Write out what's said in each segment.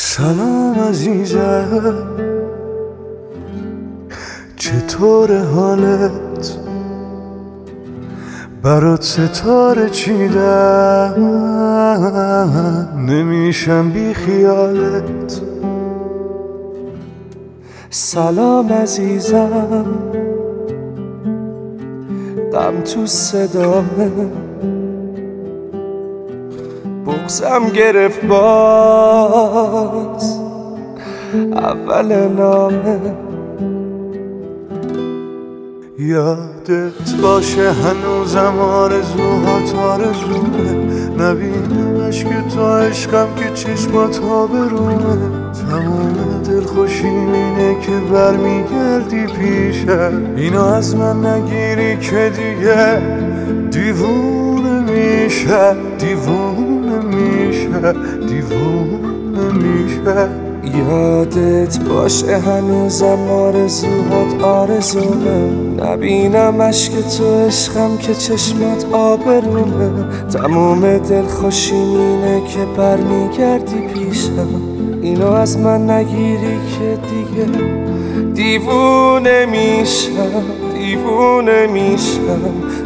سلام عزیزم. چطور حالت؟ برات ستاره چیدم. نمیشم بی خیالت. سلام عزیزم. غم تو صدامه. بغزم گرفت باز. اول نامه. یادت باشه هنوزم آرزوهات آرزومه نبینمش که تو عشقم که چشمات رومه. تمام دلخوشیم اینه که برمیگردی پیشم اینو از من نگیری که دیگه دیوونه میشه. دیوونه میشه دیوونه میشه. یادت باشه هنوزم آرزوهات آرزومه نبینم عشق تو عشقم که چشمات آبرومه تموم دلخوشیم اینه که برمیگردی پیشم اینو از من نگیری که دیگه دیوونه میشم دیوونه میشم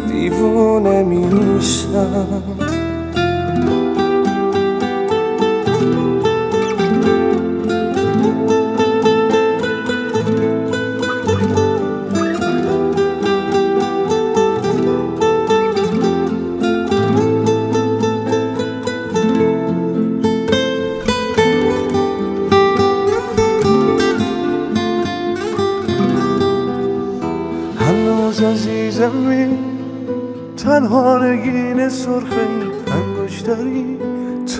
دیوونه میشم هنوز عزیزمی تنها نگین سرخه انگشتری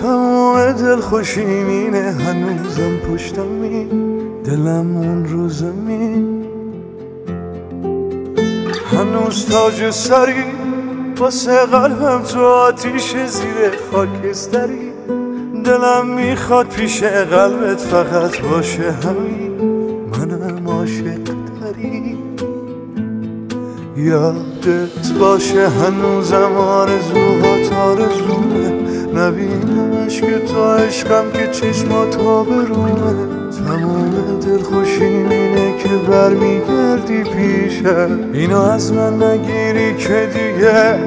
تمام دل خوشیمینه هنوزم پشتمی دلم اون رو زمین هنوز تاج سری واسه قلبم تو آتیش زیر خاکستری. دلم می‌خواد پیش قلبت فقط باشه همین منم عاشق یادت باشه هنوزم آرزوهات آرزومه. نبینمش که تو عشقم که چشمات رومه. تمام دلخوشیم اینه که برمیگردی پیشم اینو از من نگیری که دیگه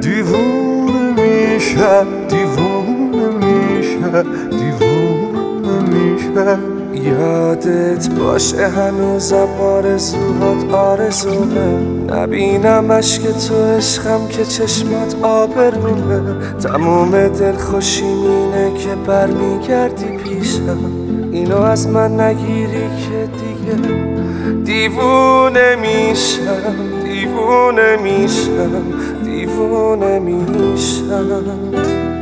دیوونه میشه. دیوونه میشه. دیوونه میشه. یادت باشه هنوزم آرزوهات آرزومه نبینم عشق تو عشقم که چشمات آبرومه تموم دلخوشیم اینه که برمیگردی پیشم. اینو از من نگیری که دیگه دیوونه میشم. دیوونه میشم. دیوونه میشم.